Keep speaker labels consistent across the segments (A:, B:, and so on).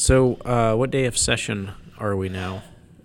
A: So, uh, what day of session are we now?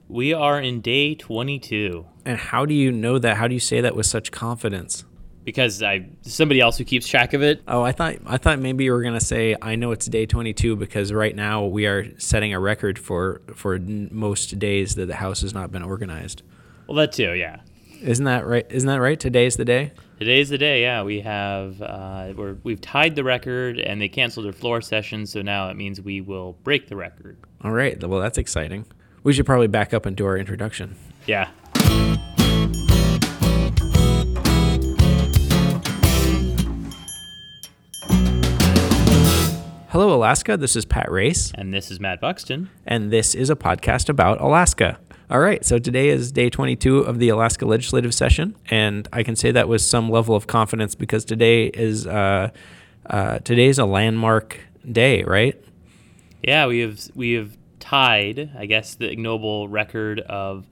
B: We are in day 22
A: And how do you know that? How do you say that with such confidence?
B: because I somebody else who keeps track of it.
A: Oh, I thought I thought maybe you were gonna say I know it's day 22 because right now we are setting a record for for most days that the house has not been organized.
B: Well, that too, yeah.
A: Isn't that right? Isn't that right? Today's the day.
B: Today's the day. Yeah, we have uh, we're, we've tied the record, and they canceled their floor session, so now it means we will break the record.
A: All right. Well, that's exciting. We should probably back up and do our introduction.
B: Yeah.
A: Hello, Alaska. This is Pat Race,
B: And this is Matt Buxton.
A: and this is a podcast about Alaska. All right. So today is day 22 of the Alaska legislative session, and I can say that with some level of confidence because today is uh, uh, today is a landmark day, right?
B: Yeah, we have we have tied, I guess, the ignoble record of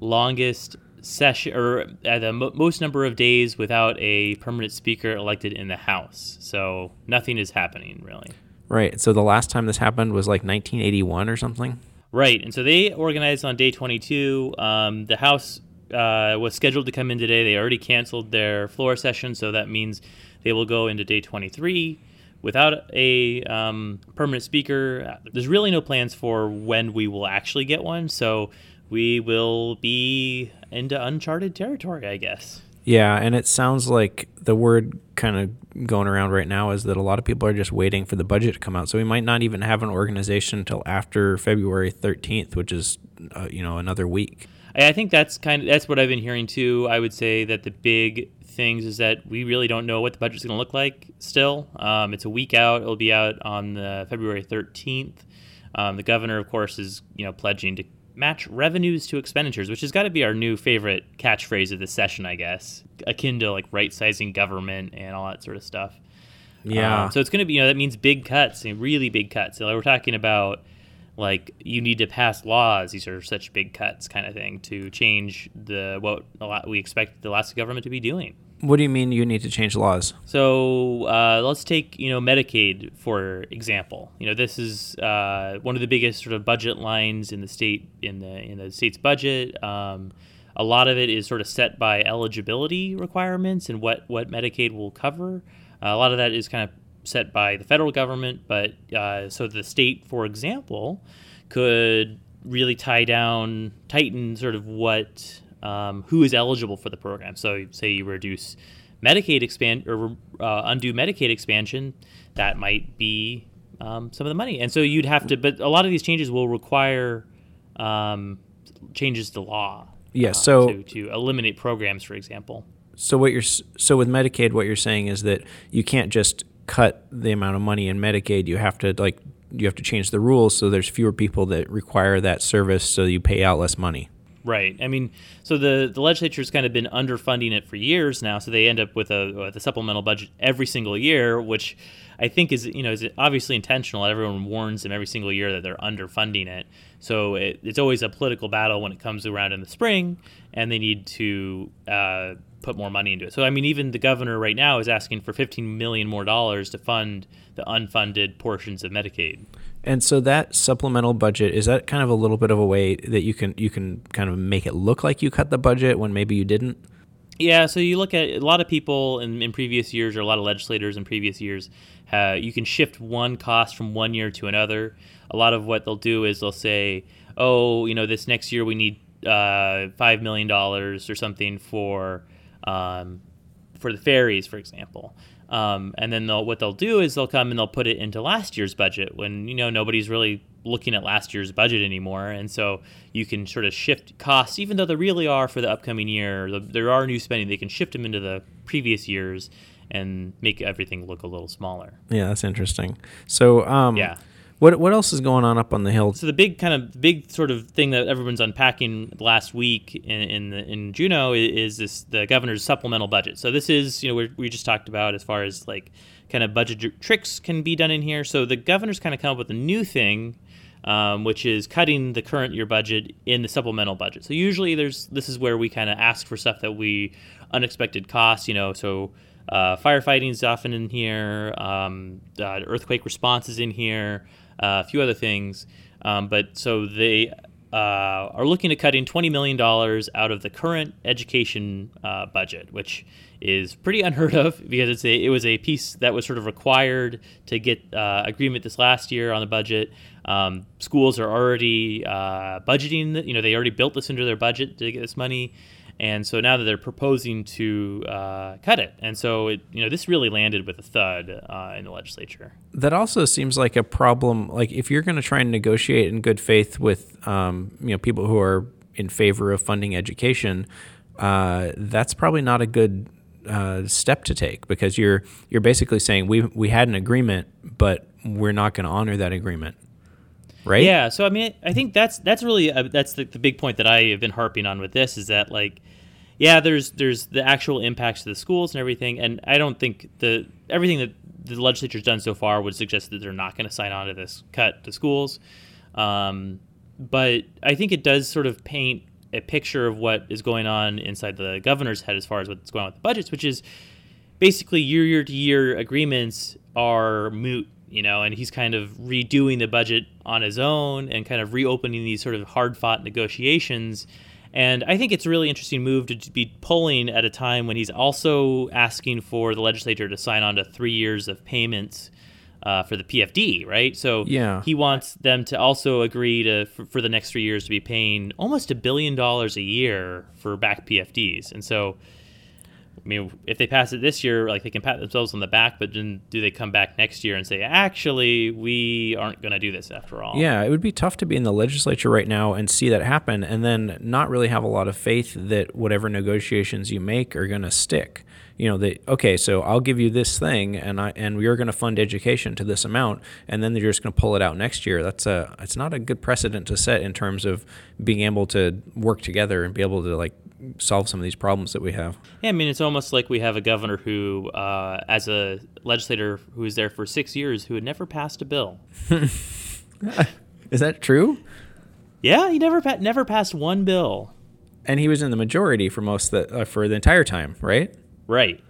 B: longest session or uh, the mo- most number of days without a permanent speaker elected in the House. So nothing is happening really.
A: Right. So the last time this happened was like 1981 or something.
B: Right, and so they organized on day 22. Um, the House uh, was scheduled to come in today. They already canceled their floor session, so that means they will go into day 23 without a um, permanent speaker. There's really no plans for when we will actually get one, so we will be into uncharted territory, I guess.
A: Yeah, and it sounds like the word kind of going around right now is that a lot of people are just waiting for the budget to come out. So we might not even have an organization until after February 13th, which is uh, you know another week.
B: I think that's kind of that's what I've been hearing too. I would say that the big things is that we really don't know what the budget's going to look like still. Um, it's a week out. It'll be out on the February 13th. Um, the governor, of course, is you know pledging to match revenues to expenditures, which has got to be our new favorite catchphrase of the session, I guess, akin to like right sizing government and all that sort of stuff.
A: Yeah.
B: Um, so it's going to be, you know, that means big cuts, and really big cuts. So we're talking about like you need to pass laws. These are such big cuts, kind of thing, to change the what a lot we expect the Alaska government to be doing.
A: what do you mean you need to change laws?
B: So uh, let's take you know Medicaid for example. You know this is uh, one of the biggest sort of budget lines in the state in the in the state's budget. Um, a lot of it is sort of set by eligibility requirements and what what Medicaid will cover. Uh, a lot of that is kind of set by the federal government, but uh, so the state, for example, could really tie down, tighten sort of what um, who is eligible for the program. So, say you reduce Medicaid expand or uh, undo Medicaid expansion, that might be um, some of the money. And so you'd have to, but a lot of these changes will require um, changes to law.
A: Yeah,
B: uh,
A: so-
B: to, to eliminate programs, for example.
A: So what you're so with Medicaid, what you're saying is that you can't just cut the amount of money in Medicaid. You have to like you have to change the rules so there's fewer people that require that service, so you pay out less money.
B: Right. I mean, so the the legislature's kind of been underfunding it for years now, so they end up with a with a supplemental budget every single year, which I think is you know is obviously intentional. Everyone warns them every single year that they're underfunding it. So it, it's always a political battle when it comes around in the spring, and they need to uh, put more money into it. So I mean, even the governor right now is asking for 15 million more dollars to fund the unfunded portions of Medicaid.
A: And so that supplemental budget is that kind of a little bit of a way that you can you can kind of make it look like you cut the budget when maybe you didn't.
B: Yeah, so you look at a lot of people in, in previous years, or a lot of legislators in previous years, uh, you can shift one cost from one year to another. A lot of what they'll do is they'll say, oh, you know, this next year we need uh, $5 million or something for, um, for the ferries, for example. Um, and then they'll, what they'll do is they'll come and they'll put it into last year's budget when you know nobody's really looking at last year's budget anymore, and so you can sort of shift costs, even though they really are for the upcoming year. The, there are new spending; they can shift them into the previous years and make everything look a little smaller.
A: Yeah, that's interesting. So um,
B: Yeah.
A: What what else is going on up on the hill?
B: So the big kind of big sort of thing that everyone's unpacking last week in in, the, in Juneau is, is this the governor's supplemental budget. So this is you know we we just talked about as far as like kind of budget tricks can be done in here. So the governor's kind of come up with a new thing, um, which is cutting the current year budget in the supplemental budget. So usually there's this is where we kind of ask for stuff that we unexpected costs. You know so. Uh, firefighting is often in here. Um, uh, earthquake response is in here. Uh, a few other things. Um, but so they uh, are looking at cutting $20 million out of the current education uh, budget, which is pretty unheard of because it's a, it was a piece that was sort of required to get uh, agreement this last year on the budget. Um, schools are already uh, budgeting, you know, they already built this into their budget to get this money. And so now that they're proposing to uh, cut it, and so it, you know, this really landed with a thud uh, in the legislature.
A: That also seems like a problem. Like if you're going to try and negotiate in good faith with, um, you know, people who are in favor of funding education, uh, that's probably not a good uh, step to take because you're you're basically saying we we had an agreement, but we're not going to honor that agreement right?
B: Yeah. So I mean, I think that's that's really uh, that's the, the big point that I have been harping on with this is that like, yeah, there's there's the actual impacts to the schools and everything, and I don't think the everything that the legislature's done so far would suggest that they're not going to sign on to this cut to schools. Um, but I think it does sort of paint a picture of what is going on inside the governor's head as far as what's going on with the budgets, which is basically year year to year agreements are moot you know, and he's kind of redoing the budget on his own and kind of reopening these sort of hard fought negotiations. And I think it's a really interesting move to be pulling at a time when he's also asking for the legislature to sign on to three years of payments uh, for the PFD, right? So
A: yeah.
B: he wants them to also agree to for, for the next three years to be paying almost a billion dollars a year for back PFDs. And so mean, if they pass it this year, like they can pat themselves on the back, but then do they come back next year and say, actually, we aren't going to do this after all?
A: Yeah, it would be tough to be in the legislature right now and see that happen and then not really have a lot of faith that whatever negotiations you make are going to stick. You know, they okay, so I'll give you this thing and I and we're going to fund education to this amount and then they're just going to pull it out next year. That's a it's not a good precedent to set in terms of being able to work together and be able to like solve some of these problems that we have.
B: Yeah, I mean, it's almost like we have a governor who, uh, as a legislator who was there for six years, who had never passed a bill.
A: Is that true?
B: Yeah, he never pa- never passed one bill.
A: And he was in the majority for most the, uh, for the entire time, right?
B: Right.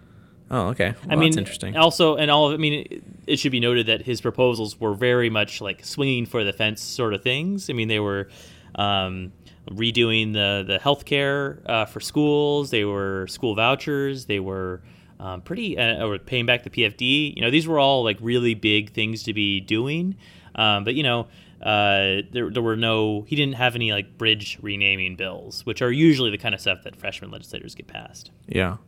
A: Oh, okay. Well,
B: I mean,
A: that's interesting.
B: Also, and all of, I mean, it, it should be noted that his proposals were very much like swinging for the fence sort of things. I mean, they were um, redoing the the healthcare uh, for schools. They were school vouchers. They were um, pretty uh, or paying back the PFD. You know, these were all like really big things to be doing. Um, but you know, uh, there there were no. He didn't have any like bridge renaming bills, which are usually the kind of stuff that freshman legislators get passed.
A: Yeah.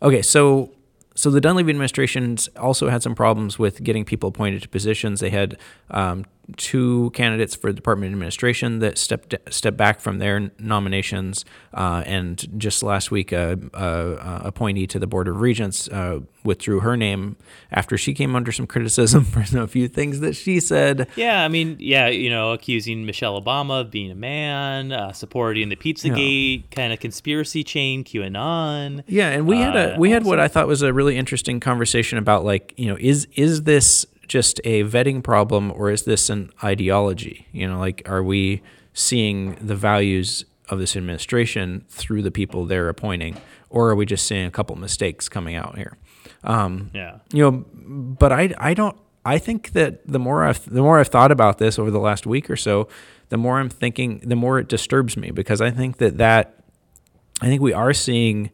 A: Okay, so so the Dunleavy administrations also had some problems with getting people appointed to positions. They had um, two candidates for the Department of Administration that stepped stepped back from their nominations, uh, and just last week, a, a, a, appointee to the Board of Regents uh, withdrew her name after she came under some criticism for a few things that she said.
B: Yeah, I mean, yeah, you know, accusing Michelle Obama of being a man, uh, supporting the PizzaGate yeah. kind of conspiracy chain, QAnon.
A: Yeah, and we had a we had what I thought was a really interesting conversation about like you know is is this just a vetting problem or is this an ideology? You know, like are we seeing the values of this administration through the people they're appointing, or are we just seeing a couple mistakes coming out here?
B: Um, yeah.
A: You know, but I I don't. I think that the more I've the more I've thought about this over the last week or so, the more I'm thinking, the more it disturbs me because I think that that I think we are seeing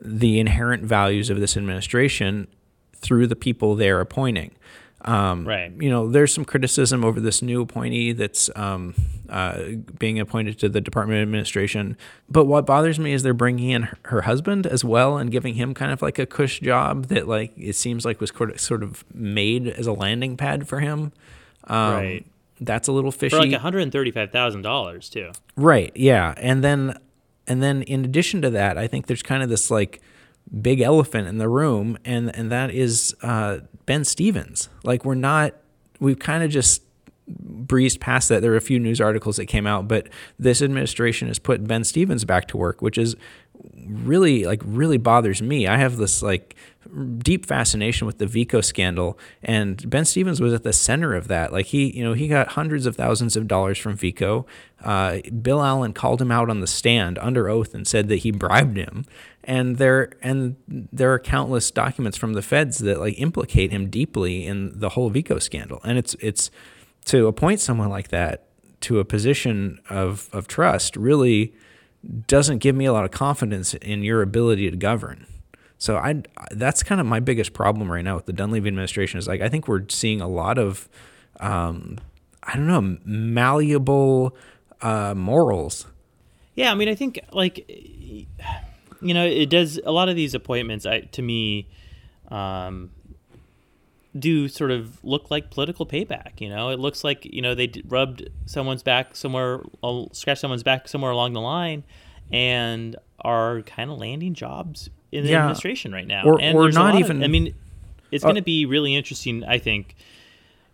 A: the inherent values of this administration through the people they're appointing.
B: Um, right.
A: You know, there's some criticism over this new appointee that's um, uh, being appointed to the Department of Administration. But what bothers me is they're bringing in her, her husband as well and giving him kind of like a cush job that, like, it seems like was sort of made as a landing pad for him.
B: Um, right.
A: That's a little fishy.
B: For like one hundred thirty-five thousand dollars too.
A: Right. Yeah. And then, and then in addition to that, I think there's kind of this like big elephant in the room, and and that is uh, Ben Stevens. Like we're not, we've kind of just breezed past that. There are a few news articles that came out, but this administration has put Ben Stevens back to work, which is really like really bothers me. I have this like deep fascination with the VECO scandal, and Ben Stevens was at the center of that. Like he, you know, he got hundreds of thousands of dollars from VECO. Uh, Bill Allen called him out on the stand under oath and said that he bribed him. And there and there are countless documents from the feds that like implicate him deeply in the whole VECO scandal. And it's it's to appoint someone like that to a position of, of trust really doesn't give me a lot of confidence in your ability to govern. So I that's kind of my biggest problem right now with the Dunleavy administration is like I think we're seeing a lot of um, I don't know malleable uh, morals.
B: Yeah, I mean I think like you know it does a lot of these appointments I, to me um, do sort of look like political payback. You know, it looks like you know they rubbed someone's back somewhere, scratched someone's back somewhere along the line, and are kind of landing jobs in the yeah. administration right now.
A: Or,
B: and
A: or not even.
B: Of, I mean, it's uh, going to be really interesting. I think.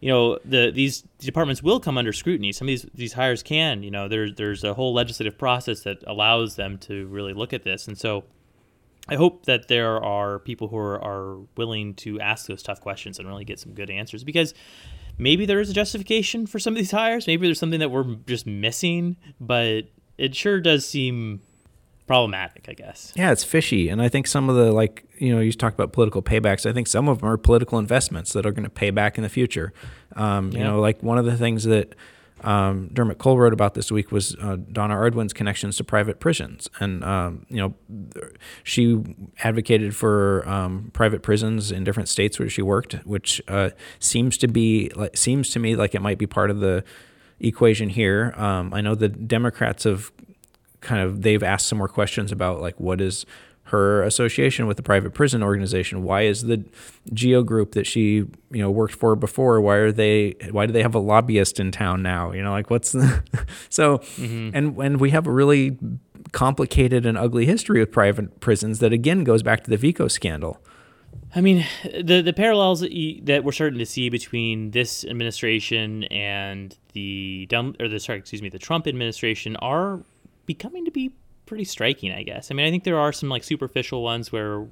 B: You know, the these departments will come under scrutiny. Some of these these hires can. You know, there's there's a whole legislative process that allows them to really look at this, and so I hope that there are people who are, are willing to ask those tough questions and really get some good answers because maybe there is a justification for some of these hires. Maybe there's something that we're just missing, but it sure does seem problematic, I guess.
A: Yeah, it's fishy. And I think some of the, like, you know, you talk about political paybacks. I think some of them are political investments that are going to pay back in the future. Um, yeah. You know, like one of the things that um, Dermot Cole wrote about this week was uh, Donna Arduin's connections to private prisons, and um, you know, she advocated for um, private prisons in different states where she worked, which uh, seems to be like, seems to me like it might be part of the equation here. Um, I know the Democrats have kind of they've asked some more questions about like what is her association with the private prison organization. Why is the Geo Group that she you know worked for before? Why are they? Why do they have a lobbyist in town now? You know, like what's the so? Mm-hmm. And and we have a really complicated and ugly history with private prisons that again goes back to the VECO scandal.
B: I mean, the the parallels that, you, that we're starting to see between this administration and the or the sorry, excuse me, the Trump administration are becoming to be pretty striking, I guess. I mean, I think there are some like superficial ones where,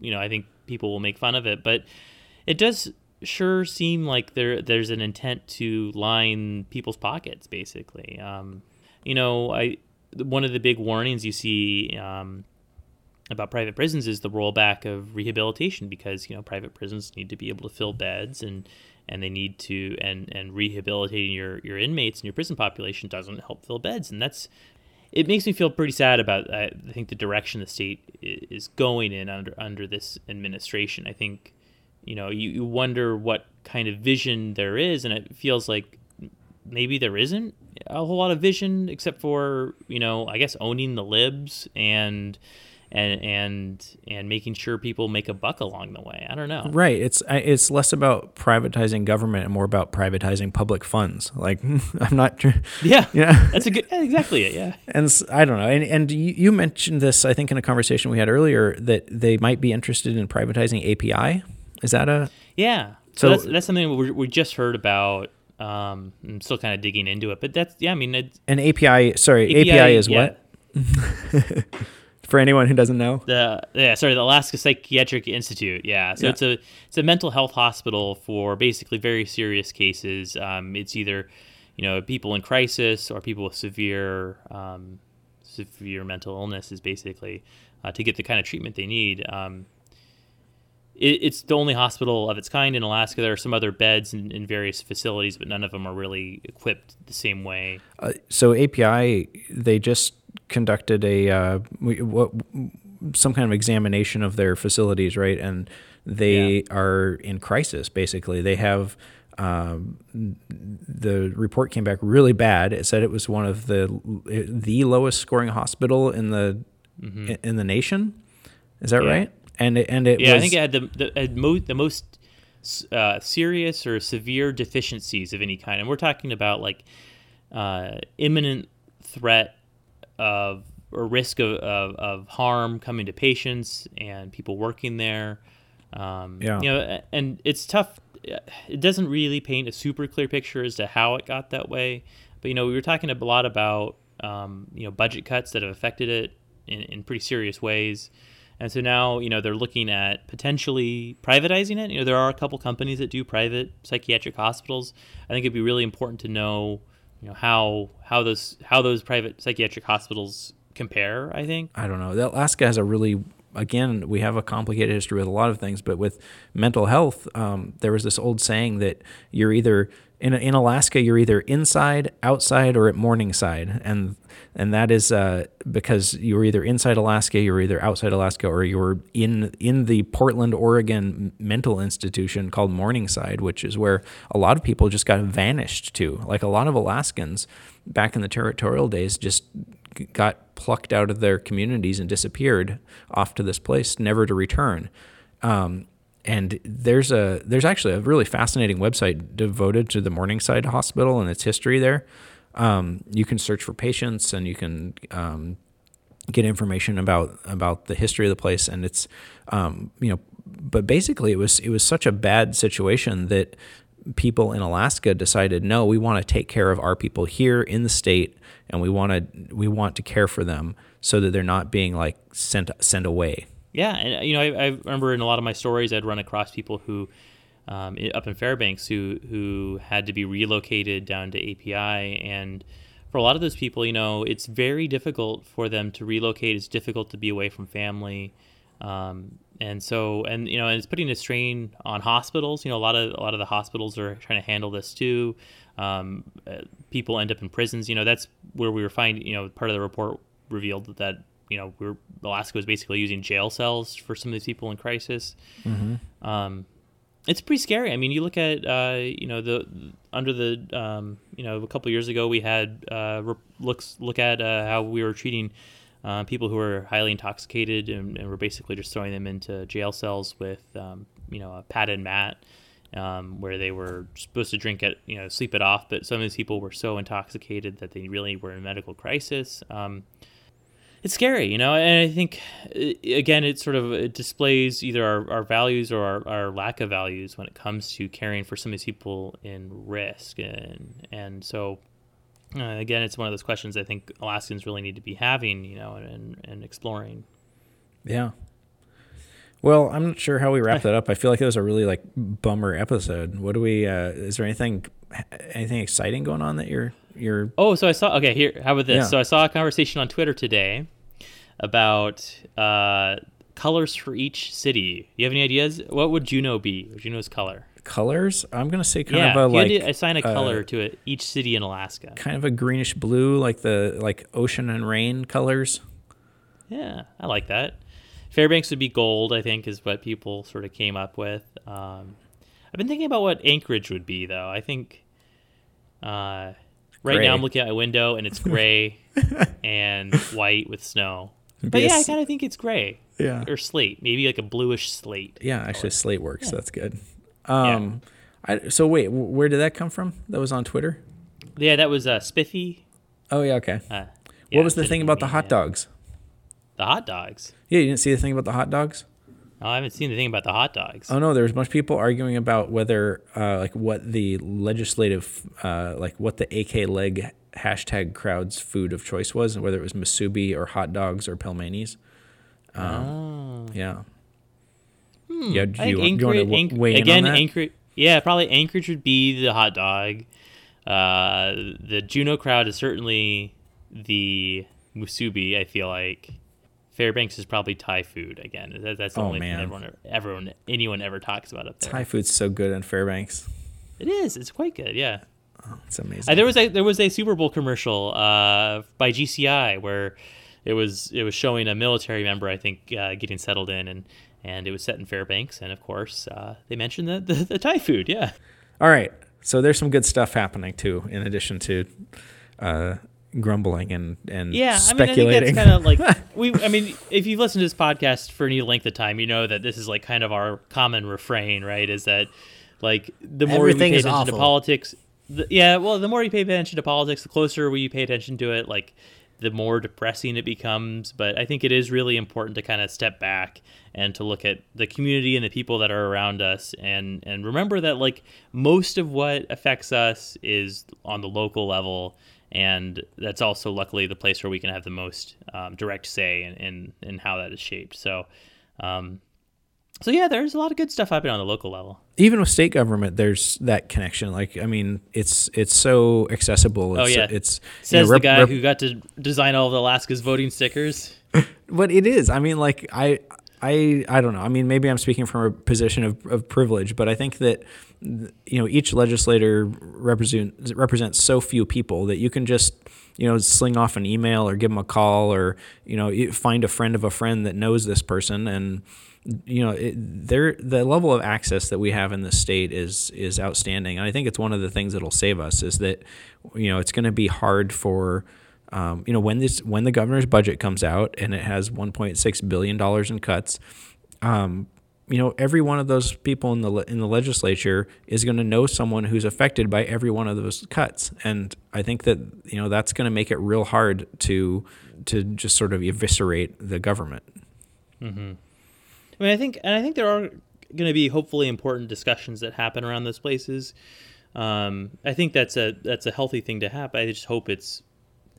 B: you know, I think people will make fun of it, but it does sure seem like there there's an intent to line people's pockets, basically. Um, you know, I one of the big warnings you see um, about private prisons is the rollback of rehabilitation because you know private prisons need to be able to fill beds and and they need to and and rehabilitating your your inmates and your prison population doesn't help fill beds and that's it makes me feel pretty sad about I think the direction the state is going in under under this administration. I think you know you, you wonder what kind of vision there is, and it feels like maybe there isn't a whole lot of vision except for you know I guess owning the libs and and and and making sure people make a buck along the way. I don't know.
A: Right. It's it's less about privatizing government and more about privatizing public funds. Like I'm not.
B: Yeah. Yeah. That's a good. Exactly it. Yeah.
A: And I don't know. And and you mentioned this I think in a conversation we had earlier that they might be interested in privatizing API. Is that a?
B: Yeah. So, so that's that's something we, we just heard about. Um, I'm still kind of digging into it, but that's yeah. I mean,
A: an API. Sorry, API, API is yeah. what? for anyone who doesn't know?
B: The yeah, sorry, the Alaska Psychiatric Institute. Yeah, so yeah. it's a it's a mental health hospital for basically very serious cases. Um, it's either you know people in crisis or people with severe um, severe mental illness is basically uh, to get the kind of treatment they need. Um, it, it's the only hospital of its kind in Alaska. There are some other beds in, in various facilities, but none of them are really equipped the same way.
A: Uh, so API, they just conducted a uh, what some kind of examination of their facilities, right? And they yeah. are in crisis. Basically, they have. Um, the report came back really bad. It said it was one of the the lowest scoring hospital in the mm-hmm. in the nation. Is that yeah. right? And it, and it
B: yeah,
A: was,
B: I think it had the the, had mo- the most uh, serious or severe deficiencies of any kind, and we're talking about like uh, imminent threat of or risk of, of, of, harm coming to patients and people working there. Um, yeah. You know, and it's tough. It doesn't really paint a super clear picture as to how it got that way. But you know, we were talking a lot about um, you know budget cuts that have affected it in, in pretty serious ways. And so now, you know, they're looking at potentially privatizing it. You know, there are a couple companies that do private psychiatric hospitals. I think it'd be really important to know you know how how those how those private psychiatric hospitals compare. I think
A: I don't know. Alaska has a really again we have a complicated history with a lot of things, but with mental health, um, there was this old saying that you're either in in Alaska, you're either inside, outside, or at Morningside, and and that is uh, because you were either inside Alaska, you were either outside Alaska, or you were in in the Portland, Oregon mental institution called Morningside, which is where a lot of people just got vanished to. Like a lot of Alaskans back in the territorial days, just got plucked out of their communities and disappeared off to this place, never to return. Um, and there's a there's actually a really fascinating website devoted to the Morningside Hospital and its history there. Um, you can search for patients and you can um, get information about about the history of the place and it's um, you know but basically it was it was such a bad situation that people in Alaska decided no we want to take care of our people here in the state and we want to we want to care for them so that they're not being like sent sent away
B: yeah and you know I, I remember in a lot of my stories I'd run across people who um, up in Fairbanks who who had to be relocated down to API and for a lot of those people you know it's very difficult for them to relocate. It's difficult to be away from family. Um, and so and you know and it's putting a strain on hospitals. You know a lot of a lot of the hospitals are trying to handle this too. Um, uh, people end up in prisons. You know that's where we were finding you know part of the report revealed that you know we're Alaska was basically using jail cells for some of these people in crisis mm-hmm. um, it's pretty scary. I mean, you look at uh, you know the under the um, you know a couple years ago we had uh, looks look at uh, how we were treating uh, people who were highly intoxicated and, and, we're basically just throwing them into jail cells with um, you know a padded mat um, where they were supposed to drink it you know sleep it off, but some of these people were so intoxicated that they really were in medical crisis. It's scary, you know. And I think uh, again, it sort of it displays either our, our values or our, our lack of values when it comes to caring for some of these people in risk, and and so uh, again, it's one of those questions I think Alaskans really need to be having, you know, and and exploring.
A: Yeah. Well, I'm not sure how we wrap that up. I feel like it was a really like bummer episode. What do we? Uh, is there anything anything exciting going on that you're you're?
B: Oh, so I saw. Okay, here. How about this? Yeah. So I saw a conversation on Twitter today about uh, colors for each city. You have any ideas? What would Juneau be? Juneau's color?
A: Colors? I'm gonna say kind
B: yeah,
A: of a like
B: assign a color uh, to it, each city in Alaska.
A: Kind of a greenish blue, like the like ocean and rain colors.
B: Yeah, I like that. Fairbanks would be gold. I think is what people sort of came up with. Um, I've been thinking about what Anchorage would be, though. I think uh, right gray. now I'm looking at my window and it's gray and white with snow. But yeah, I kind of think it's gray.
A: Yeah.
B: Or slate, maybe like a bluish slate.
A: Yeah, color. actually, slate works. Yeah. That's good. Um, yeah. I, so wait, where did that come from? That was on Twitter.
B: Yeah, that was uh, Spiffy.
A: Oh yeah, okay. Uh, yeah, what was the thing about the hot dogs?
B: The hot dogs.
A: Yeah, you didn't see the thing about the hot dogs.
B: I haven't seen the thing about the hot dogs.
A: Oh no, there was a bunch of people arguing about whether, uh, like, what the legislative, uh, like, what the AK leg hashtag crowd's food of choice was, and whether it was musubi or hot dogs or pelmenis. Um, oh. Yeah.
B: Hmm. Yeah. Do you, Anchorage, you want to w- weigh again, Anchorage. Yeah, probably Anchorage would be the hot dog. Uh, the Juneau crowd is certainly the musubi. I feel like Fairbanks is probably Thai food again. That, that's the oh, only man. thing everyone, everyone, anyone ever talks about up there.
A: Thai food's so good in Fairbanks.
B: It is. It's quite good. Yeah.
A: Oh, it's amazing. Uh,
B: there was a there was a Super Bowl commercial uh, by GCI where it was it was showing a military member I think uh, getting settled in and and it was set in Fairbanks and of course uh, they mentioned the, the, the Thai food. Yeah.
A: All right. So there's some good stuff happening too, in addition to uh, grumbling and and
B: yeah,
A: speculating.
B: I mean, I think that's kind of like we. I mean, if you've listened to this podcast for any length of time, you know that this is like kind of our common refrain, right? Is that like the more Everything we pay attention awful. to politics, the, yeah, well, the more you pay attention to politics, the closer we pay attention to it, like the more depressing it becomes. But I think it is really important to kind of step back and to look at the community and the people that are around us and and remember that like most of what affects us is on the local level and that's also luckily the place where we can have the most um, direct say in, in, in how that is shaped so um, so yeah, there's a lot of good stuff happening on the local level.
A: Even with state government, there's that connection. Like, I mean, it's it's so accessible.
B: Oh,
A: it's,
B: oh yeah,
A: it's
B: says you know, rep, the guy rep, who got to design all of Alaska's voting stickers.
A: but it is. I mean, like I I I don't know. I mean, maybe I'm speaking from a position of, of privilege, but I think that you know each legislator represent represents so few people that you can just you know sling off an email or give them a call or you know find a friend of a friend that knows this person and you know there the level of access that we have in the state is is outstanding and I think it's one of the things that'll save us is that you know it's going to be hard for um, you know, when this when the governor's budget comes out and it has 1.6 billion dollars in cuts, um, you know, every one of those people in the in the legislature is going to know someone who's affected by every one of those cuts, and I think that you know that's going to make it real hard to to just sort of eviscerate the government.
B: Mm-hmm. I mean, I think, and I think there are going to be hopefully important discussions that happen around those places. Um, I think that's a that's a healthy thing to have. I just hope it's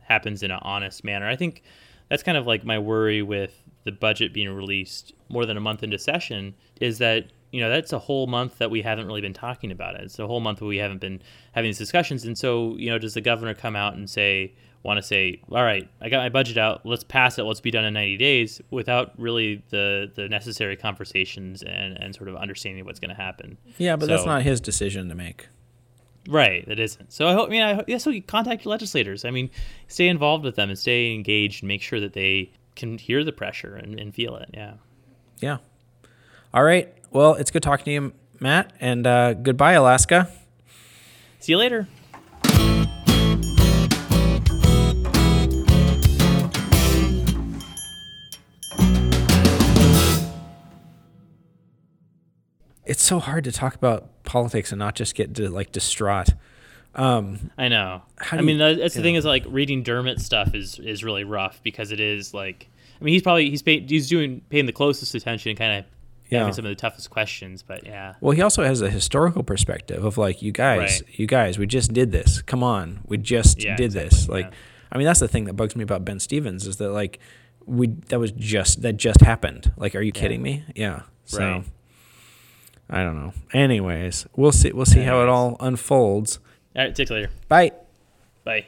B: happens in an honest manner. I think that's kind of like my worry with the budget being released more than a month into session is that you know that's a whole month that we haven't really been talking about it. It's a whole month where we haven't been having these discussions, and so you know, does the governor come out and say, want to say, all right, I got my budget out, let's pass it, let's be done in 90 days, without really the the necessary conversations and and sort of understanding what's going to happen.
A: Yeah, but so, that's not his decision to make.
B: Right, it isn't. So I hope. I mean, I yeah. So you contact your legislators. I mean, stay involved with them and stay engaged and make sure that they can hear the pressure and, and feel it. Yeah.
A: Yeah. All right. Well, it's good talking to you, Matt, and uh, goodbye, Alaska.
B: See you later.
A: it's so hard to talk about politics and not just get to, like distraught. Um,
B: I know. I mean, you, that's the thing is like reading Dermot stuff is is really rough because it is like I mean he's probably he's pay, he's doing paying the closest attention and kind of yeah. having some of the toughest questions, but yeah.
A: Well, he also has a historical perspective of like you guys, right. you guys, we just did this. Come on, we just yeah, did exactly, this. Like, yeah. I mean, that's the thing that bugs me about Ben Stevens is that like we that was just that just happened. Like, are you kidding me? Yeah. So. Right. I don't know. Anyways, we'll see. We'll see how it all unfolds.
B: All right. Take later.
A: Bye.
B: Bye.